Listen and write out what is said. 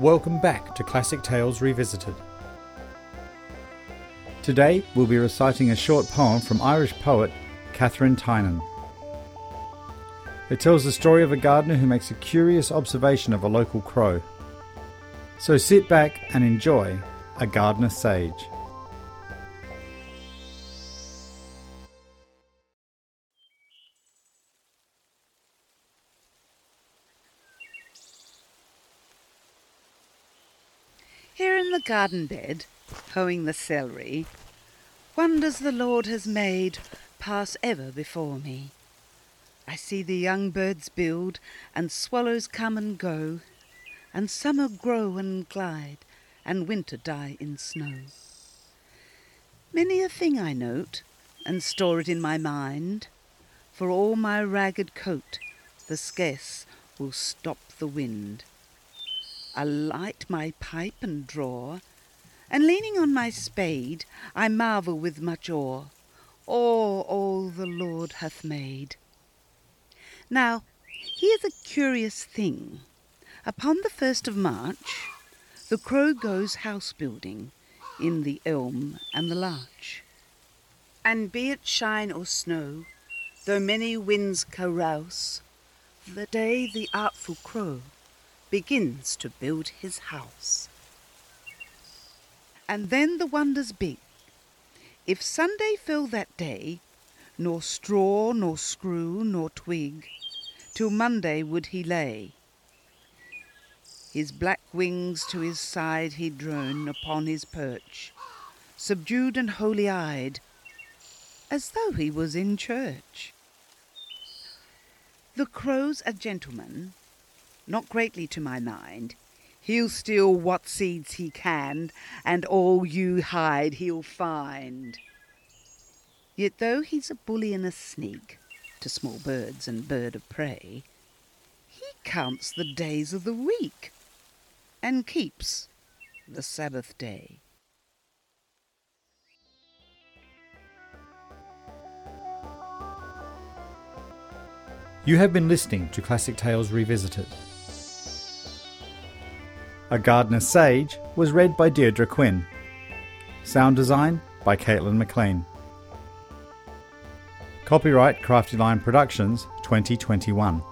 Welcome back to Classic Tales Revisited. Today we'll be reciting a short poem from Irish poet Katharine Tynan. It tells the story of a gardener who makes a curious observation of a local crow. So sit back and enjoy A Gardener Sage. Here in the garden bed, hoeing the celery, wonders the Lord has made pass ever before me. I see the young birds build, and swallows come and go, and summer grow and glide, and winter die in snow. Many a thing I note, and store it in my mind, for all my ragged coat the scarce will stop the wind. I light my pipe and draw, and leaning on my spade, I marvel with much awe, awe all the Lord hath made. Now, here's a curious thing. Upon the first of March, the crow goes house building in the elm and the larch. And be it shine or snow, though many winds carouse, the day the artful crow begins to build his house. And then the wonder's big. If Sunday fell that day, nor straw, nor screw, nor twig, till Monday would he lay. His black wings to his side he'd drone upon his perch, subdued and holy eyed, as though he was in church. The crow's a gentleman, not greatly to my mind. He'll steal what seeds he can, and all you hide he'll find. Yet though he's a bully and a sneak to small birds and bird of prey, he counts the days of the week and keeps the Sabbath day. You have been listening to Classic Tales Revisited. A Gardener Sage was read by Deirdre Quinn. Sound design by Caetlyn McLean. Copyright Crafty Line Productions 2021.